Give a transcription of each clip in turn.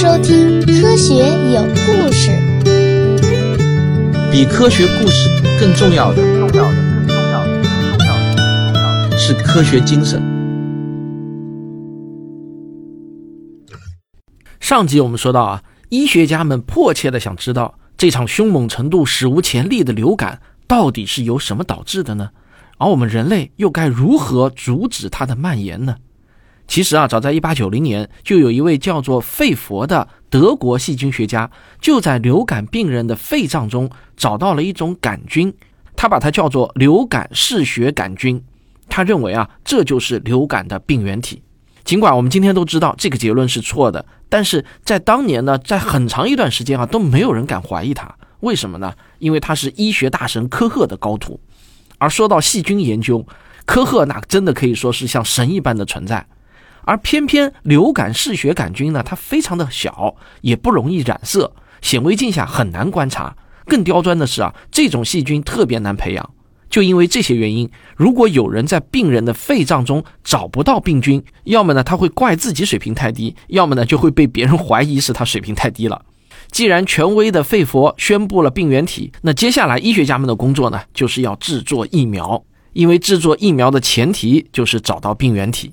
收听《科学有故事》。比科学故事更重要的，重要的，更重要的，更重要的，重要的是科学精神。上集我们说到啊，医学家们迫切的想知道这场凶猛程度史无前例的流感到底是由什么导致的呢？而我们人类又该如何阻止它的蔓延呢？其实啊，早在1890年，就有一位叫做费佛的德国细菌学家，就在流感病人的肺脏中找到了一种杆菌，他把它叫做流感嗜血杆菌。他认为啊，这就是流感的病原体。尽管我们今天都知道这个结论是错的，但是在当年呢，在很长一段时间啊，都没有人敢怀疑他。为什么呢？因为他是医学大神科赫的高徒。而说到细菌研究，科赫那真的可以说是像神一般的存在。而偏偏流感嗜血杆菌呢，它非常的小，也不容易染色，显微镜下很难观察。更刁钻的是啊，这种细菌特别难培养。就因为这些原因，如果有人在病人的肺脏中找不到病菌，要么呢他会怪自己水平太低，要么呢就会被别人怀疑是他水平太低了。既然权威的肺佛宣布了病原体，那接下来医学家们的工作呢，就是要制作疫苗。因为制作疫苗的前提就是找到病原体。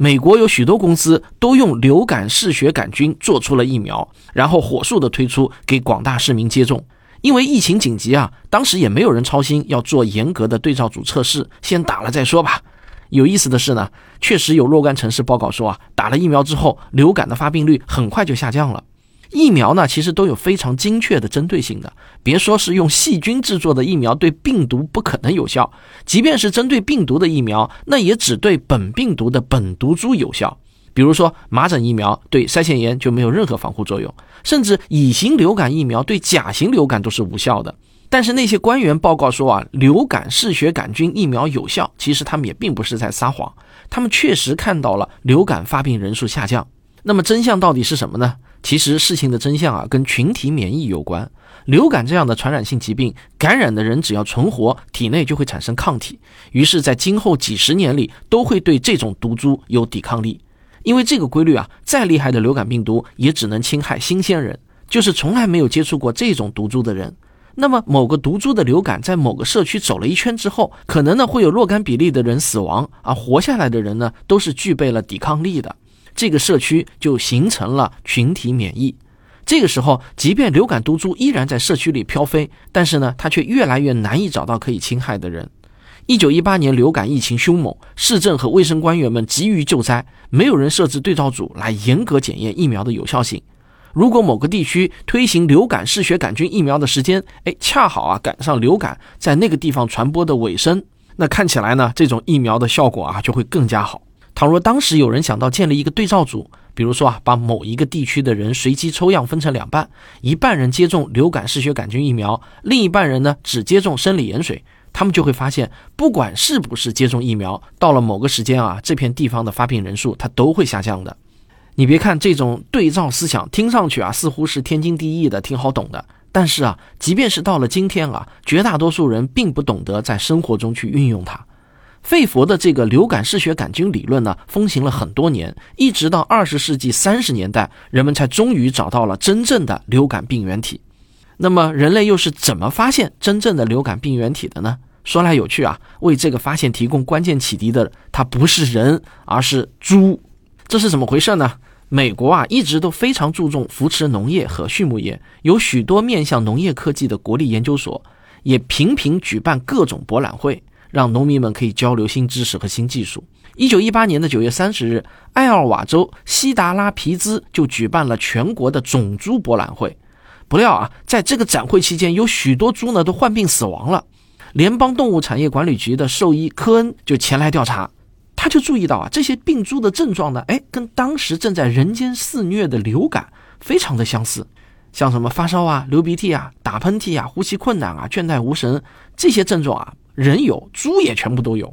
美国有许多公司都用流感嗜血杆菌做出了疫苗，然后火速的推出给广大市民接种。因为疫情紧急啊，当时也没有人操心要做严格的对照组测试，先打了再说吧。有意思的是呢，确实有若干城市报告说啊，打了疫苗之后，流感的发病率很快就下降了。疫苗呢，其实都有非常精确的针对性的。别说是用细菌制作的疫苗对病毒不可能有效，即便是针对病毒的疫苗，那也只对本病毒的本毒株有效。比如说麻疹疫苗对腮腺炎就没有任何防护作用，甚至乙型流感疫苗对甲型流感都是无效的。但是那些官员报告说啊，流感嗜血杆菌疫苗有效，其实他们也并不是在撒谎，他们确实看到了流感发病人数下降。那么真相到底是什么呢？其实事情的真相啊，跟群体免疫有关。流感这样的传染性疾病，感染的人只要存活，体内就会产生抗体，于是，在今后几十年里，都会对这种毒株有抵抗力。因为这个规律啊，再厉害的流感病毒也只能侵害新鲜人，就是从来没有接触过这种毒株的人。那么，某个毒株的流感在某个社区走了一圈之后，可能呢会有若干比例的人死亡，而活下来的人呢，都是具备了抵抗力的。这个社区就形成了群体免疫。这个时候，即便流感毒株依然在社区里飘飞，但是呢，它却越来越难以找到可以侵害的人。一九一八年流感疫情凶猛，市政和卫生官员们急于救灾，没有人设置对照组来严格检验疫苗的有效性。如果某个地区推行流感嗜血杆菌疫苗的时间，哎，恰好啊赶上流感在那个地方传播的尾声，那看起来呢，这种疫苗的效果啊就会更加好。倘若当时有人想到建立一个对照组，比如说啊，把某一个地区的人随机抽样分成两半，一半人接种流感嗜血杆菌疫苗，另一半人呢只接种生理盐水，他们就会发现，不管是不是接种疫苗，到了某个时间啊，这片地方的发病人数它都会下降的。你别看这种对照思想听上去啊似乎是天经地义的，挺好懂的，但是啊，即便是到了今天啊，绝大多数人并不懂得在生活中去运用它。费佛的这个流感嗜血杆菌理论呢，风行了很多年，一直到二十世纪三十年代，人们才终于找到了真正的流感病原体。那么，人类又是怎么发现真正的流感病原体的呢？说来有趣啊，为这个发现提供关键启迪的，它不是人，而是猪。这是怎么回事呢？美国啊，一直都非常注重扶持农业和畜牧业，有许多面向农业科技的国立研究所，也频频举办各种博览会。让农民们可以交流新知识和新技术。一九一八年的九月三十日，艾奥瓦州西达拉皮兹就举办了全国的种猪博览会。不料啊，在这个展会期间，有许多猪呢都患病死亡了。联邦动物产业管理局的兽医科恩就前来调查，他就注意到啊，这些病猪的症状呢，哎，跟当时正在人间肆虐的流感非常的相似，像什么发烧啊、流鼻涕啊、打喷嚏啊、呼吸困难啊、倦怠无神这些症状啊。人有，猪也全部都有。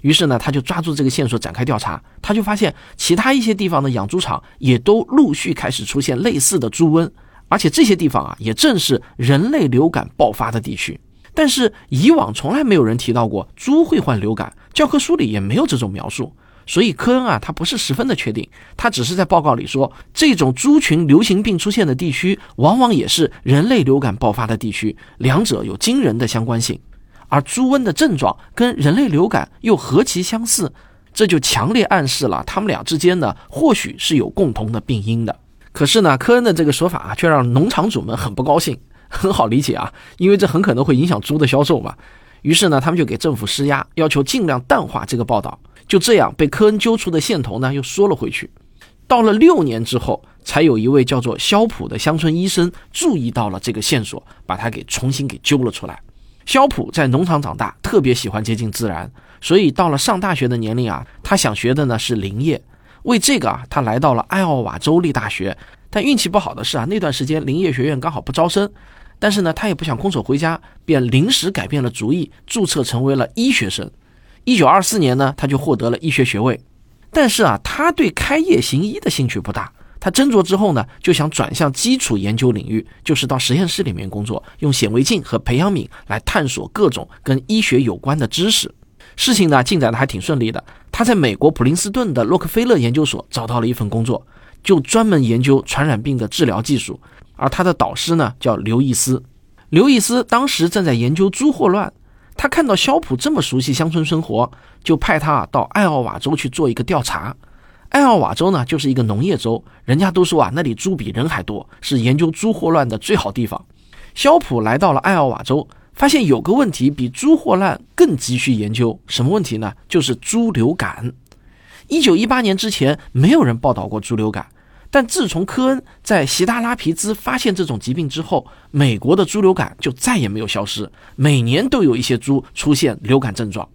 于是呢，他就抓住这个线索展开调查。他就发现，其他一些地方的养猪场也都陆续开始出现类似的猪瘟，而且这些地方啊，也正是人类流感爆发的地区。但是以往从来没有人提到过猪会患流感，教科书里也没有这种描述。所以科恩啊，他不是十分的确定，他只是在报告里说，这种猪群流行病出现的地区，往往也是人类流感爆发的地区，两者有惊人的相关性。而猪瘟的症状跟人类流感又何其相似，这就强烈暗示了他们俩之间呢，或许是有共同的病因的。可是呢，科恩的这个说法啊，却让农场主们很不高兴。很好理解啊，因为这很可能会影响猪的销售嘛。于是呢，他们就给政府施压，要求尽量淡化这个报道。就这样，被科恩揪出的线头呢，又缩了回去。到了六年之后，才有一位叫做肖普的乡村医生注意到了这个线索，把他给重新给揪了出来。肖普在农场长大，特别喜欢接近自然，所以到了上大学的年龄啊，他想学的呢是林业。为这个啊，他来到了艾奥瓦州立大学。但运气不好的是啊，那段时间林业学院刚好不招生。但是呢，他也不想空手回家，便临时改变了主意，注册成为了医学生。一九二四年呢，他就获得了医学学位。但是啊，他对开业行医的兴趣不大。他斟酌之后呢，就想转向基础研究领域，就是到实验室里面工作，用显微镜和培养皿来探索各种跟医学有关的知识。事情呢，进展的还挺顺利的。他在美国普林斯顿的洛克菲勒研究所找到了一份工作，就专门研究传染病的治疗技术。而他的导师呢，叫刘易斯。刘易斯当时正在研究猪霍乱，他看到肖普这么熟悉乡村生活，就派他到艾奥瓦州去做一个调查。艾奥瓦州呢，就是一个农业州，人家都说啊，那里猪比人还多，是研究猪霍乱的最好地方。肖普来到了艾奥瓦州，发现有个问题比猪霍乱更急需研究，什么问题呢？就是猪流感。一九一八年之前，没有人报道过猪流感，但自从科恩在西达拉皮兹发现这种疾病之后，美国的猪流感就再也没有消失，每年都有一些猪出现流感症状。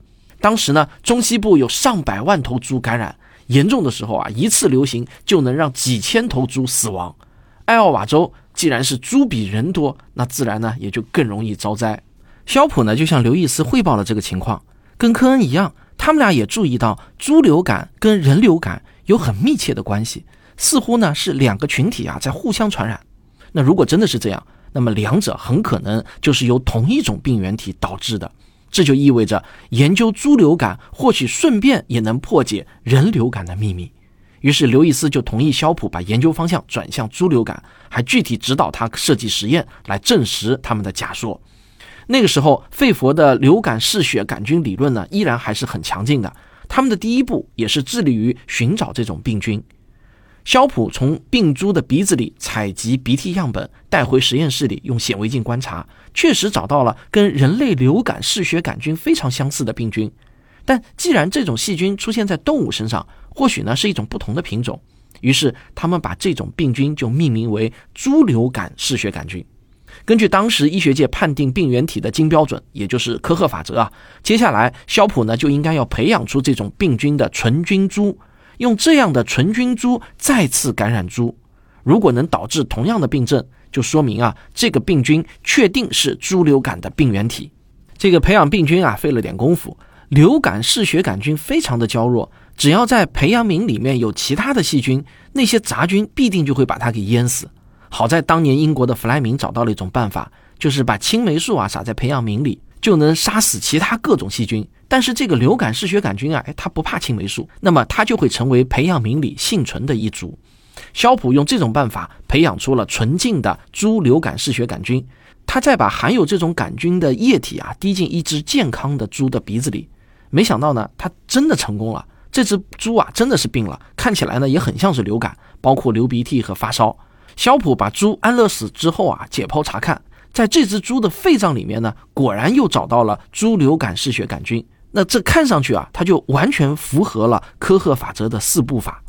当时呢，中西部有上百万头猪感染。严重的时候啊，一次流行就能让几千头猪死亡。艾奥瓦州既然是猪比人多，那自然呢也就更容易遭灾。肖普呢就向刘易斯汇报了这个情况，跟科恩一样，他们俩也注意到猪流感跟人流感有很密切的关系，似乎呢是两个群体啊在互相传染。那如果真的是这样，那么两者很可能就是由同一种病原体导致的。这就意味着研究猪流感或许顺便也能破解人流感的秘密。于是刘易斯就同意肖普把研究方向转向猪流感，还具体指导他设计实验来证实他们的假说。那个时候，费佛的流感嗜血杆菌理论呢依然还是很强劲的。他们的第一步也是致力于寻找这种病菌。肖普从病猪的鼻子里采集鼻涕样本，带回实验室里用显微镜观察，确实找到了跟人类流感嗜血杆菌非常相似的病菌。但既然这种细菌出现在动物身上，或许呢是一种不同的品种。于是他们把这种病菌就命名为猪流感嗜血杆菌。根据当时医学界判定病原体的金标准，也就是科赫法则啊，接下来肖普呢就应该要培养出这种病菌的纯菌株。用这样的纯菌株再次感染猪，如果能导致同样的病症，就说明啊，这个病菌确定是猪流感的病原体。这个培养病菌啊，费了点功夫。流感嗜血杆菌非常的娇弱，只要在培养皿里面有其他的细菌，那些杂菌必定就会把它给淹死。好在当年英国的弗莱明找到了一种办法，就是把青霉素啊撒在培养皿里。就能杀死其他各种细菌，但是这个流感嗜血杆菌啊，哎，它不怕青霉素，那么它就会成为培养皿里幸存的一株。肖普用这种办法培养出了纯净的猪流感嗜血杆菌，他再把含有这种杆菌的液体啊滴进一只健康的猪的鼻子里，没想到呢，他真的成功了。这只猪啊真的是病了，看起来呢也很像是流感，包括流鼻涕和发烧。肖普把猪安乐死之后啊，解剖查看。在这只猪的肺脏里面呢，果然又找到了猪流感嗜血杆菌。那这看上去啊，它就完全符合了科赫法则的四步法。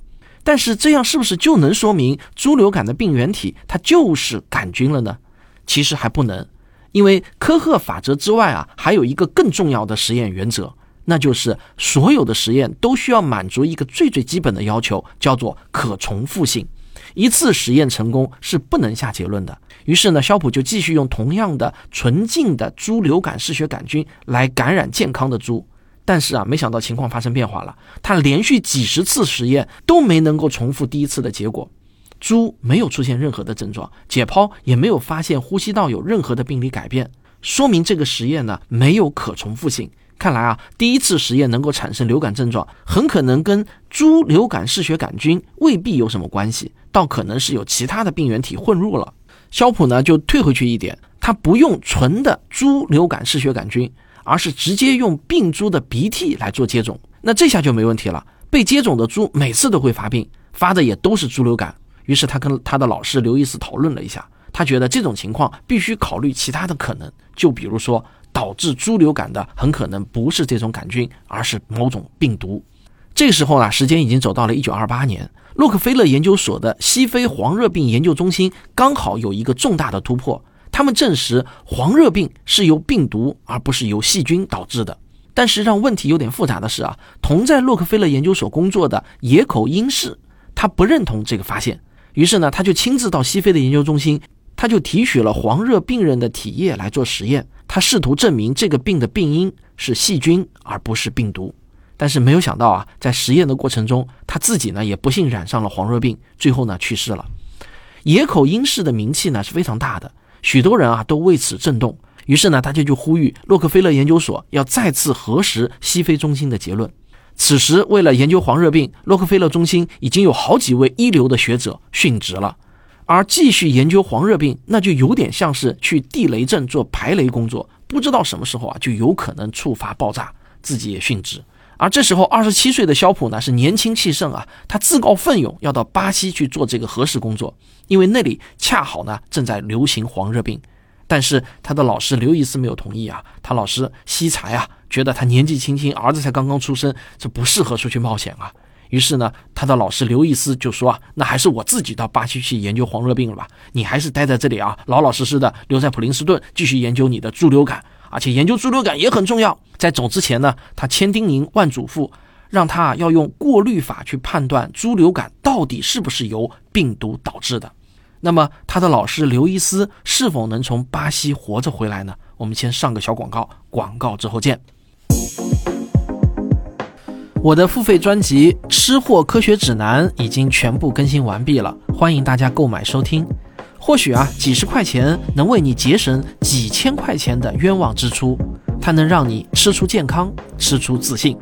但是这样是不是就能说明猪流感的病原体它就是杆菌了呢？其实还不能，因为科赫法则之外啊，还有一个更重要的实验原则，那就是所有的实验都需要满足一个最最基本的要求，叫做可重复性。一次实验成功是不能下结论的。于是呢，肖普就继续用同样的纯净的猪流感嗜血杆菌来感染健康的猪。但是啊，没想到情况发生变化了。他连续几十次实验都没能够重复第一次的结果，猪没有出现任何的症状，解剖也没有发现呼吸道有任何的病理改变，说明这个实验呢没有可重复性，看来啊，第一次实验能够产生流感症状，很可能跟猪流感嗜血杆菌未必有什么关系，倒可能是有其他的病原体混入了。肖普呢就退回去一点，他不用纯的猪流感嗜血杆菌，而是直接用病猪的鼻涕来做接种。那这下就没问题了，被接种的猪每次都会发病，发的也都是猪流感。于是他跟他的老师刘易斯讨论了一下，他觉得这种情况必须考虑其他的可能，就比如说导致猪流感的很可能不是这种杆菌，而是某种病毒。这个时候呢，时间已经走到了一九二八年，洛克菲勒研究所的西非黄热病研究中心刚好有一个重大的突破，他们证实黄热病是由病毒而不是由细菌导致的。但是让问题有点复杂的是啊，同在洛克菲勒研究所工作的野口英世，他不认同这个发现。于是呢，他就亲自到西非的研究中心，他就提取了黄热病人的体液来做实验，他试图证明这个病的病因是细菌而不是病毒。但是没有想到啊，在实验的过程中，他自己呢也不幸染上了黄热病，最后呢去世了。野口英世的名气呢是非常大的，许多人啊都为此震动。于是呢，他就呼吁洛克菲勒研究所要再次核实西非中心的结论。此时，为了研究黄热病，洛克菲勒中心已经有好几位一流的学者殉职了。而继续研究黄热病，那就有点像是去地雷阵做排雷工作，不知道什么时候啊就有可能触发爆炸，自己也殉职。而这时候，二十七岁的肖普呢是年轻气盛啊，他自告奋勇要到巴西去做这个核实工作，因为那里恰好呢正在流行黄热病。但是他的老师刘易斯没有同意啊，他老师惜才啊，觉得他年纪轻轻，儿子才刚刚出生，这不适合出去冒险啊。于是呢，他的老师刘易斯就说啊，那还是我自己到巴西去研究黄热病了吧，你还是待在这里啊，老老实实的留在普林斯顿继续研究你的猪流感，而且研究猪流感也很重要。在走之前呢，他千叮咛万嘱咐，让他要用过滤法去判断猪流感到底是不是由病毒导致的。那么他的老师刘易斯是否能从巴西活着回来呢？我们先上个小广告，广告之后见。我的付费专辑《吃货科学指南》已经全部更新完毕了，欢迎大家购买收听。或许啊，几十块钱能为你节省几千块钱的冤枉支出，它能让你吃出健康，吃出自信。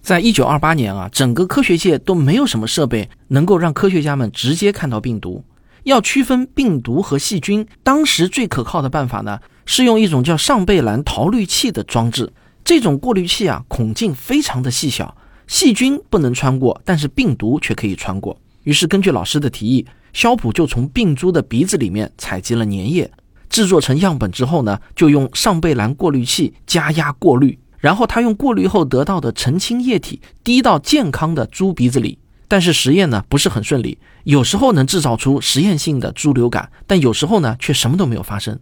在一九二八年啊，整个科学界都没有什么设备能够让科学家们直接看到病毒。要区分病毒和细菌，当时最可靠的办法呢，是用一种叫上贝兰陶滤器的装置。这种过滤器啊，孔径非常的细小，细菌不能穿过，但是病毒却可以穿过。于是，根据老师的提议，肖普就从病猪的鼻子里面采集了粘液，制作成样本之后呢，就用上贝兰过滤器加压过滤。然后他用过滤后得到的澄清液体滴到健康的猪鼻子里，但是实验呢不是很顺利，有时候能制造出实验性的猪流感，但有时候呢却什么都没有发生。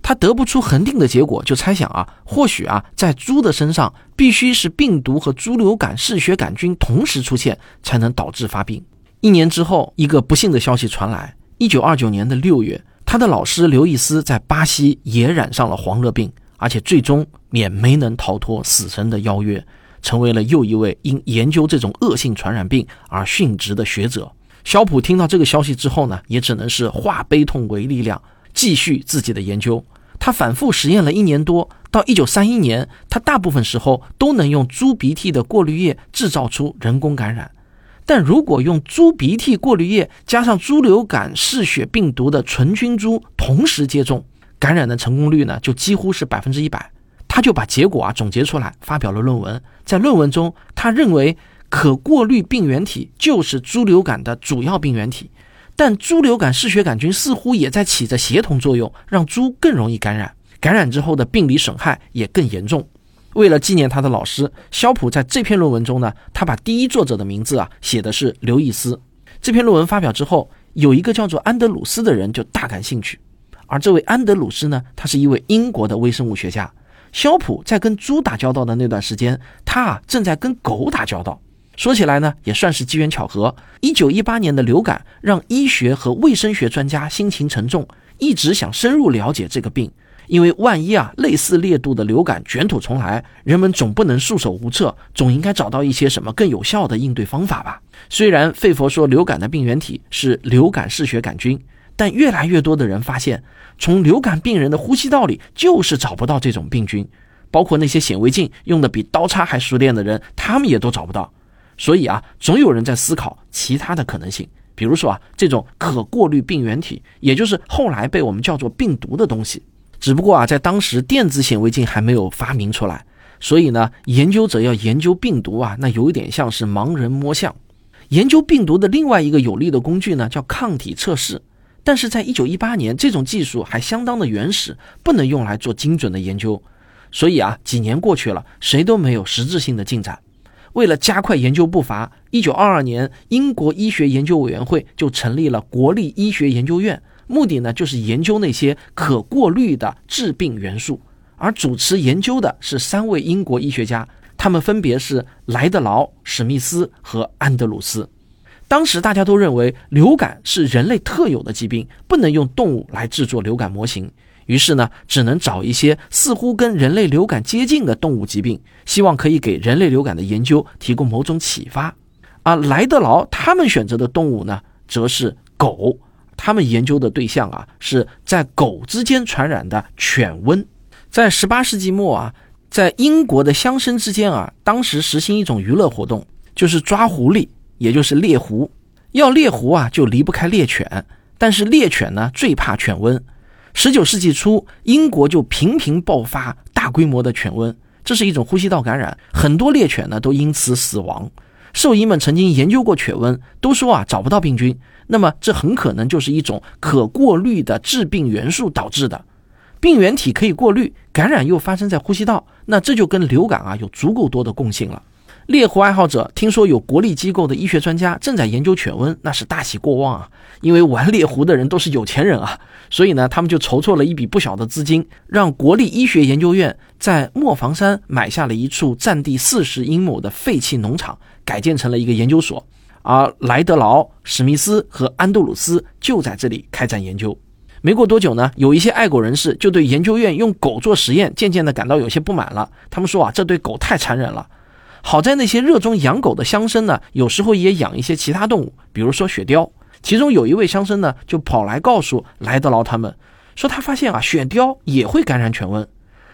他得不出恒定的结果，就猜想啊，或许啊在猪的身上必须是病毒和猪流感嗜血杆菌同时出现，才能导致发病。一年之后，一个不幸的消息传来：一九二九年的六月，他的老师刘易斯在巴西也染上了黄热病。而且最终也没能逃脱死神的邀约，成为了又一位因研究这种恶性传染病而殉职的学者。肖普听到这个消息之后呢，也只能是化悲痛为力量，继续自己的研究。他反复实验了一年多，到一九三一年，他大部分时候都能用猪鼻涕的过滤液制造出人工感染。但如果用猪鼻涕过滤液加上猪流感嗜血病毒的纯菌株同时接种，感染的成功率呢，就几乎是百分之一百。他就把结果啊总结出来，发表了论文。在论文中，他认为可过滤病原体就是猪流感的主要病原体，但猪流感嗜血杆菌似乎也在起着协同作用，让猪更容易感染。感染之后的病理损害也更严重。为了纪念他的老师肖普，在这篇论文中呢，他把第一作者的名字啊写的是刘易斯。这篇论文发表之后，有一个叫做安德鲁斯的人就大感兴趣。而这位安德鲁斯呢，他是一位英国的微生物学家。肖普在跟猪打交道的那段时间，他啊正在跟狗打交道。说起来呢，也算是机缘巧合。一九一八年的流感让医学和卫生学专家心情沉重，一直想深入了解这个病，因为万一啊类似烈度的流感卷土重来，人们总不能束手无策，总应该找到一些什么更有效的应对方法吧。虽然费佛说流感的病原体是流感嗜血杆菌。但越来越多的人发现，从流感病人的呼吸道里就是找不到这种病菌，包括那些显微镜用的比刀叉还熟练的人，他们也都找不到。所以啊，总有人在思考其他的可能性，比如说啊，这种可过滤病原体，也就是后来被我们叫做病毒的东西。只不过啊，在当时电子显微镜还没有发明出来，所以呢，研究者要研究病毒啊，那有一点像是盲人摸象。研究病毒的另外一个有力的工具呢，叫抗体测试。但是在一九一八年，这种技术还相当的原始，不能用来做精准的研究。所以啊，几年过去了，谁都没有实质性的进展。为了加快研究步伐，一九二二年，英国医学研究委员会就成立了国立医学研究院，目的呢就是研究那些可过滤的致病元素。而主持研究的是三位英国医学家，他们分别是莱德劳、史密斯和安德鲁斯。当时大家都认为流感是人类特有的疾病，不能用动物来制作流感模型。于是呢，只能找一些似乎跟人类流感接近的动物疾病，希望可以给人类流感的研究提供某种启发。而莱德劳他们选择的动物呢，则是狗。他们研究的对象啊，是在狗之间传染的犬瘟。在十八世纪末啊，在英国的乡绅之间啊，当时实行一种娱乐活动，就是抓狐狸，也就是猎狐。要猎狐啊，就离不开猎犬，但是猎犬呢，最怕犬瘟。十九世纪初，英国就频频爆发大规模的犬瘟，这是一种呼吸道感染，很多猎犬呢都因此死亡。兽医们曾经研究过犬瘟，都说啊找不到病菌，那么这很可能就是一种可过滤的致病元素导致的。病原体可以过滤，感染又发生在呼吸道，那这就跟流感啊有足够多的共性了。猎狐爱好者听说有国立机构的医学专家正在研究犬瘟，那是大喜过望啊！因为玩猎狐的人都是有钱人啊，所以呢，他们就筹措了一笔不小的资金，让国立医学研究院在磨房山买下了一处占地四十英亩的废弃农场，改建成了一个研究所。而莱德劳、史密斯和安杜鲁斯就在这里开展研究。没过多久呢，有一些爱狗人士就对研究院用狗做实验渐渐地感到有些不满了。他们说啊，这对狗太残忍了。好在那些热衷养狗的乡绅呢，有时候也养一些其他动物，比如说雪貂。其中有一位乡绅呢，就跑来告诉莱德劳他们，说他发现啊，雪貂也会感染犬瘟。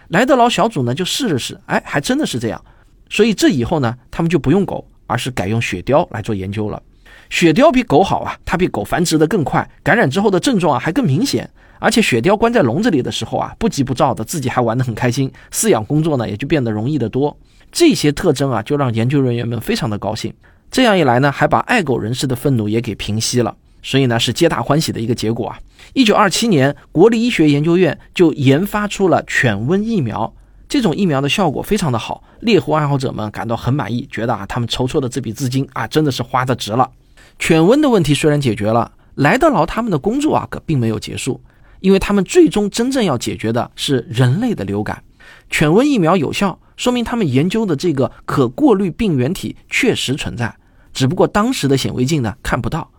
莱德劳小组呢，就试了试，哎，还真的是这样。所以这以后呢，他们就不用狗，而是改用雪貂来做研究了。雪貂比狗好啊，它比狗繁殖的更快，感染之后的症状啊还更明显。而且雪貂关在笼子里的时候啊，不急不躁的，自己还玩得很开心，饲养工作呢也就变得容易得多。这些特征啊，就让研究人员们非常的高兴。这样一来呢，还把爱狗人士的愤怒也给平息了。所以呢，是皆大欢喜的一个结果啊。一九二七年，国立医学研究院就研发出了犬瘟疫苗。这种疫苗的效果非常的好，猎狐爱好者们感到很满意，觉得啊，他们筹措的这笔资金啊，真的是花的值了。犬瘟的问题虽然解决了，莱德劳他们的工作啊，可并没有结束，因为他们最终真正要解决的是人类的流感。犬瘟疫苗有效。说明他们研究的这个可过滤病原体确实存在，只不过当时的显微镜呢看不到。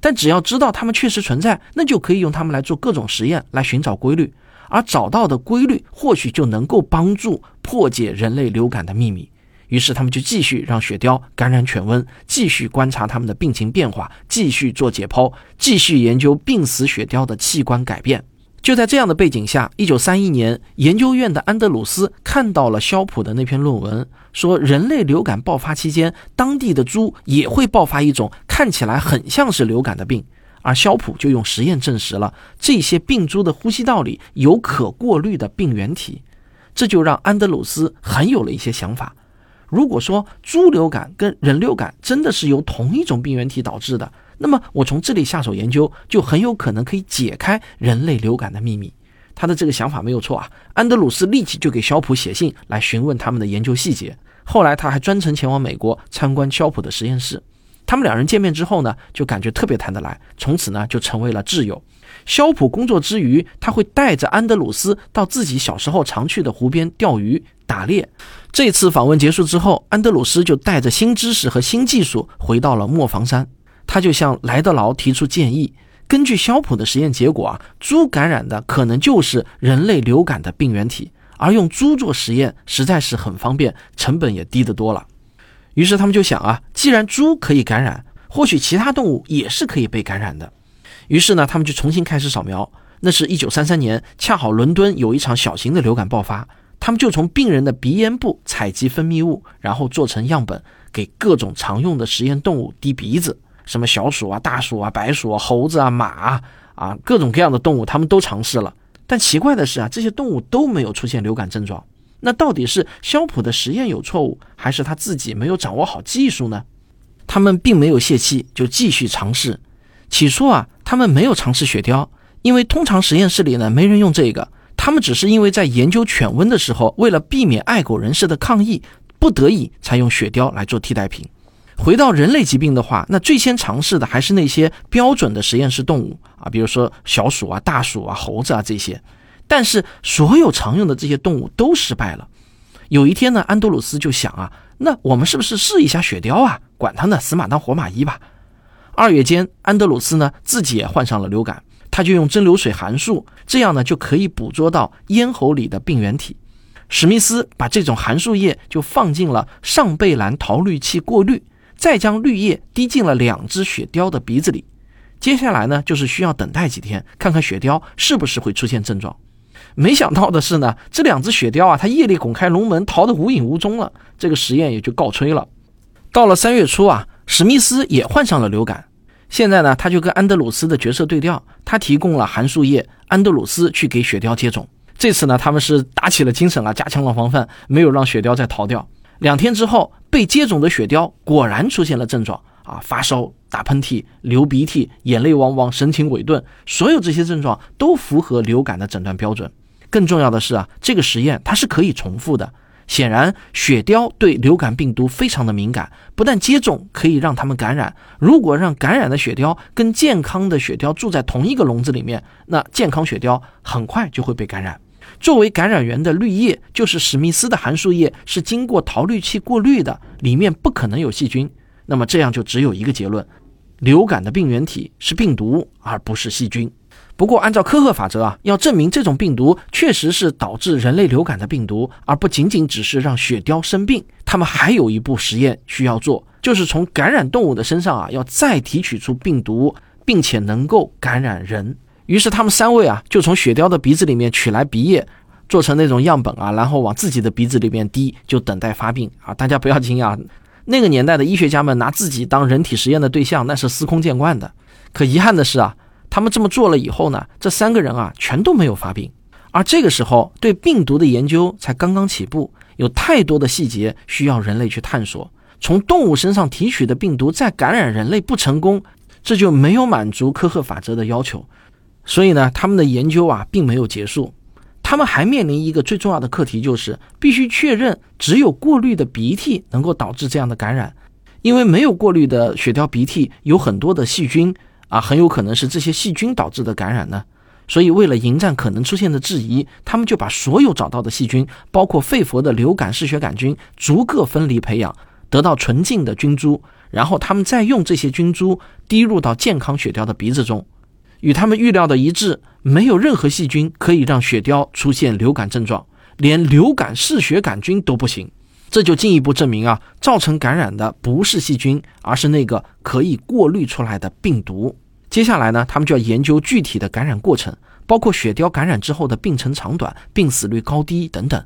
但只要知道它们确实存在，那就可以用它们来做各种实验，来寻找规律。而找到的规律或许就能够帮助破解人类流感的秘密。于是他们就继续让雪貂感染犬瘟，继续观察它们的病情变化，继续做解剖，继续研究病死雪貂的器官改变。就在这样的背景下，一九三一年，研究院的安德鲁斯看到了肖普的那篇论文，说人类流感爆发期间，当地的猪也会爆发一种看起来很像是流感的病，而肖普就用实验证实了这些病猪的呼吸道里有可过滤的病原体，这就让安德鲁斯很有了一些想法。如果说猪流感跟人流感真的是由同一种病原体导致的，那么我从这里下手研究，就很有可能可以解开人类流感的秘密。他的这个想法没有错啊。安德鲁斯立即就给肖普写信来询问他们的研究细节。后来他还专程前往美国参观肖普的实验室。他们两人见面之后呢，就感觉特别谈得来，从此呢就成为了挚友。肖普工作之余，他会带着安德鲁斯到自己小时候常去的湖边钓鱼、打猎。这次访问结束之后，安德鲁斯就带着新知识和新技术回到了磨房山。他就向莱德劳提出建议，根据肖普的实验结果啊，猪感染的可能就是人类流感的病原体，而用猪做实验实在是很方便，成本也低得多了。于是他们就想啊，既然猪可以感染，或许其他动物也是可以被感染的。于是呢，他们就重新开始扫描。那是一九三三年，恰好伦敦有一场小型的流感爆发，他们就从病人的鼻咽部采集分泌物，然后做成样本，给各种常用的实验动物滴鼻子，什么小鼠啊、大鼠啊、白鼠啊、猴子啊、马啊，啊，各种各样的动物，他们都尝试了。但奇怪的是啊，这些动物都没有出现流感症状。那到底是肖普的实验有错误，还是他自己没有掌握好技术呢？他们并没有泄气，就继续尝试。起初啊，他们没有尝试雪貂。因为通常实验室里呢没人用这个，他们只是因为在研究犬瘟的时候，为了避免爱狗人士的抗议，不得已才用雪貂来做替代品。回到人类疾病的话，那最先尝试的还是那些标准的实验室动物啊，比如说小鼠啊、大鼠啊、猴子啊这些。但是所有常用的这些动物都失败了。有一天呢，安德鲁斯就想啊，那我们是不是试一下雪貂啊？管他呢，死马当活马医吧。二月间，安德鲁斯呢自己也患上了流感。他就用蒸馏水含漱，这样呢就可以捕捉到咽喉里的病原体。史密斯把这种含漱液就放进了上贝兰陶滤器过滤，再将绿叶滴进了两只雪貂的鼻子里。接下来呢，就是需要等待几天，看看雪貂是不是会出现症状。没想到的是呢，这两只雪貂啊，它夜里拱开笼门，逃得无影无踪了。这个实验也就告吹了。到了三月初啊，史密斯也患上了流感。现在呢，他就跟安德鲁斯的角色对调，他提供了含树液，安德鲁斯去给雪貂接种。这次呢，他们是打起了精神啊，加强了防范，没有让雪貂再逃掉。两天之后，被接种的雪貂果然出现了症状啊，发烧、打喷嚏、流鼻涕、眼泪汪汪、神情萎顿，所有这些症状都符合流感的诊断标准。更重要的是啊，这个实验它是可以重复的。显然，雪貂对流感病毒非常的敏感，不但接种可以让它们感染，如果让感染的雪貂跟健康的雪貂住在同一个笼子里面，那健康雪貂很快就会被感染。作为感染源的滤液，就是史密斯的含漱液，是经过陶滤器过滤的，里面不可能有细菌。那么这样就只有一个结论：流感的病原体是病毒，而不是细菌。不过，按照科赫法则啊，要证明这种病毒确实是导致人类流感的病毒，而不仅仅只是让雪貂生病，他们还有一步实验需要做，就是从感染动物的身上啊，要再提取出病毒，并且能够感染人。于是，他们三位啊，就从雪貂的鼻子里面取来鼻液，做成那种样本啊，然后往自己的鼻子里面滴，就等待发病啊。大家不要惊讶，那个年代的医学家们拿自己当人体实验的对象，那是司空见惯的。可遗憾的是啊。他们这么做了以后呢，这三个人啊全都没有发病，而这个时候对病毒的研究才刚刚起步，有太多的细节需要人类去探索。从动物身上提取的病毒再感染人类不成功，这就没有满足科赫法则的要求。所以呢，他们的研究啊并没有结束，他们还面临一个最重要的课题，就是必须确认只有过滤的鼻涕能够导致这样的感染，因为没有过滤的雪貂鼻涕有很多的细菌。啊，很有可能是这些细菌导致的感染呢。所以，为了迎战可能出现的质疑，他们就把所有找到的细菌，包括肺佛的流感嗜血杆菌，逐个分离培养，得到纯净的菌株，然后他们再用这些菌株滴入到健康雪貂的鼻子中，与他们预料的一致，没有任何细菌可以让雪貂出现流感症状，连流感嗜血杆菌都不行。这就进一步证明啊，造成感染的不是细菌，而是那个可以过滤出来的病毒。接下来呢，他们就要研究具体的感染过程，包括雪貂感染之后的病程长短、病死率高低等等。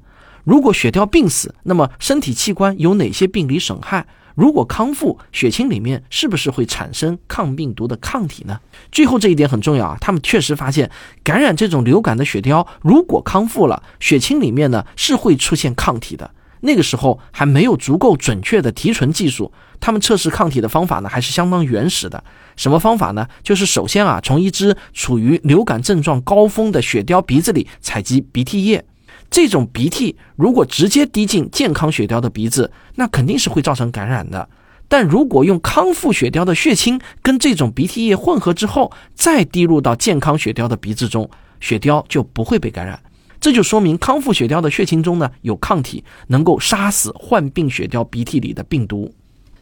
如果雪貂病死，那么身体器官有哪些病理损害？如果康复，血清里面是不是会产生抗病毒的抗体呢？最后这一点很重要啊，他们确实发现，感染这种流感的雪貂，如果康复了，血清里面呢是会出现抗体的。那个时候还没有足够准确的提纯技术，他们测试抗体的方法呢还是相当原始的。什么方法呢？就是首先啊，从一只处于流感症状高峰的雪貂鼻子里采集鼻涕液。这种鼻涕如果直接滴进健康雪貂的鼻子，那肯定是会造成感染的。但如果用康复雪貂的血清跟这种鼻涕液混合之后，再滴入到健康雪貂的鼻子中，雪貂就不会被感染。这就说明康复雪貂的血清中呢有抗体，能够杀死患病雪貂鼻涕里的病毒。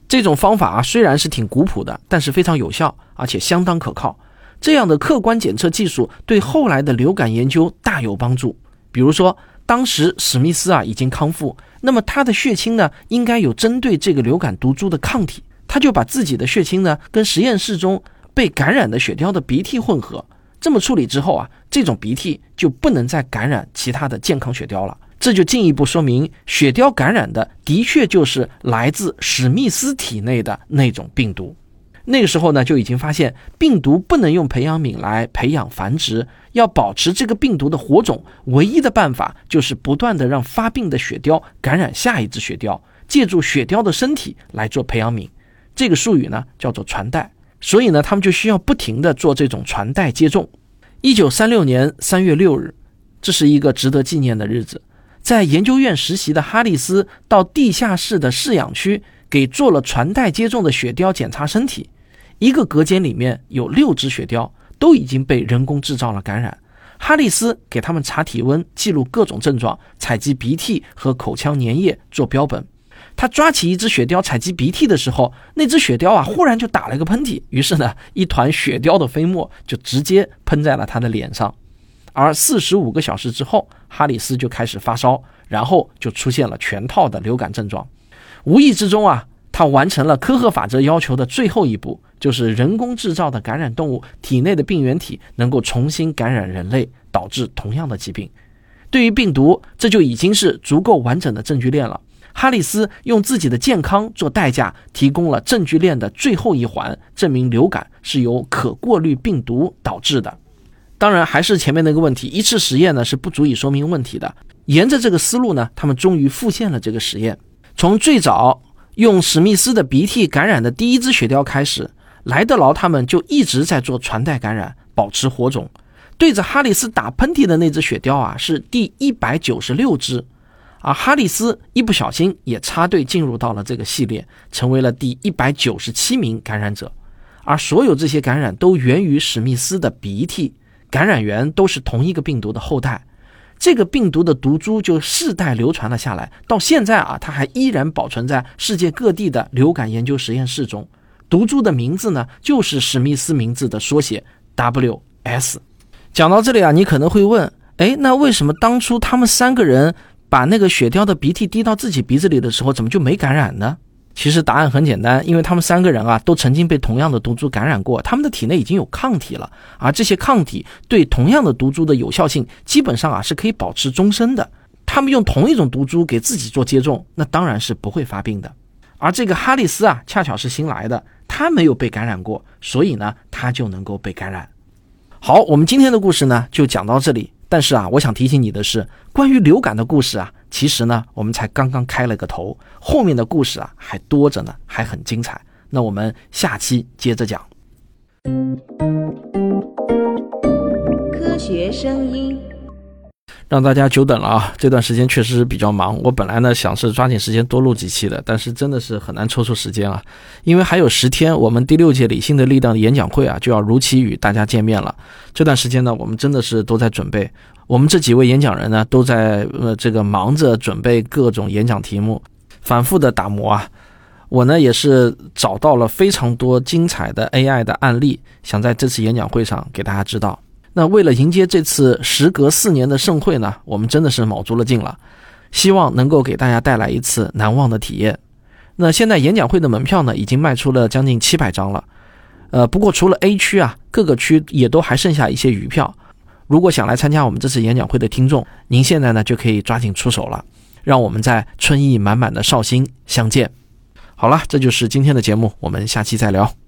这种方法啊虽然是挺古朴的，但是非常有效，而且相当可靠。这样的客观检测技术对后来的流感研究大有帮助。比如说，当时史密斯啊已经康复，那么他的血清呢应该有针对这个流感毒株的抗体，他就把自己的血清呢跟实验室中被感染的雪貂的鼻涕混合。这么处理之后啊，这种鼻涕就不能再感染其他的健康雪貂了。这就进一步说明，雪貂感染的的确就是来自史密斯体内的那种病毒。那个时候呢，就已经发现病毒不能用培养皿来培养繁殖，要保持这个病毒的火种，唯一的办法就是不断的让发病的雪貂感染下一只雪貂，借助雪貂的身体来做培养皿。这个术语呢叫做传代。所以呢，他们就需要不停的做这种传代接种。一九三六年三月六日，这是一个值得纪念的日子。在研究院实习的哈里斯到地下室的饲养区给做了传代接种的雪貂检查身体。一个隔间里面有六只雪貂，都已经被人工制造了感染。哈里斯给他们查体温，记录各种症状，采集鼻涕和口腔粘液做标本。他抓起一只雪貂采集鼻涕的时候，那只雪貂啊忽然就打了一个喷嚏，于是呢，一团雪貂的飞沫就直接喷在了他的脸上。而四十五个小时之后，哈里斯就开始发烧，然后就出现了全套的流感症状。无意之中啊，他完成了科赫法则要求的最后一步，就是人工制造的感染动物体内的病原体能够重新感染人类，导致同样的疾病。对于病毒，这就已经是足够完整的证据链了。哈里斯用自己的健康做代价，提供了证据链的最后一环，证明流感是由可过滤病毒导致的。当然，还是前面那个问题，一次实验呢是不足以说明问题的。沿着这个思路呢，他们终于复现了这个实验。从最早用史密斯的鼻涕感染的第一只雪貂开始，莱德劳他们就一直在做传代感染，保持火种。对着哈里斯打喷嚏的那只雪貂啊，是第一百九十六只。而哈里斯一不小心也插队进入到了这个系列，成为了第一百九十七名感染者。而所有这些感染都源于史密斯的鼻涕，感染源都是同一个病毒的后代。这个病毒的毒株就世代流传了下来，到现在啊，它还依然保存在世界各地的流感研究实验室中。毒株的名字呢，就是史密斯名字的缩写 W.S。讲到这里啊，你可能会问：哎，那为什么当初他们三个人？把那个雪貂的鼻涕滴到自己鼻子里的时候，怎么就没感染呢？其实答案很简单，因为他们三个人啊，都曾经被同样的毒株感染过，他们的体内已经有抗体了，而这些抗体对同样的毒株的有效性，基本上啊是可以保持终身的。他们用同一种毒株给自己做接种，那当然是不会发病的。而这个哈里斯啊，恰巧是新来的，他没有被感染过，所以呢，他就能够被感染。好，我们今天的故事呢，就讲到这里。但是啊，我想提醒你的是，关于流感的故事啊，其实呢，我们才刚刚开了个头，后面的故事啊还多着呢，还很精彩。那我们下期接着讲。科学声音。让大家久等了啊！这段时间确实比较忙。我本来呢想是抓紧时间多录几期的，但是真的是很难抽出时间啊。因为还有十天，我们第六届理性的力量演讲会啊就要如期与大家见面了。这段时间呢，我们真的是都在准备。我们这几位演讲人呢，都在呃这个忙着准备各种演讲题目，反复的打磨啊。我呢也是找到了非常多精彩的 AI 的案例，想在这次演讲会上给大家知道。那为了迎接这次时隔四年的盛会呢，我们真的是卯足了劲了，希望能够给大家带来一次难忘的体验。那现在演讲会的门票呢，已经卖出了将近七百张了，呃，不过除了 A 区啊，各个区也都还剩下一些余票。如果想来参加我们这次演讲会的听众，您现在呢就可以抓紧出手了，让我们在春意满满的绍兴相见。好了，这就是今天的节目，我们下期再聊。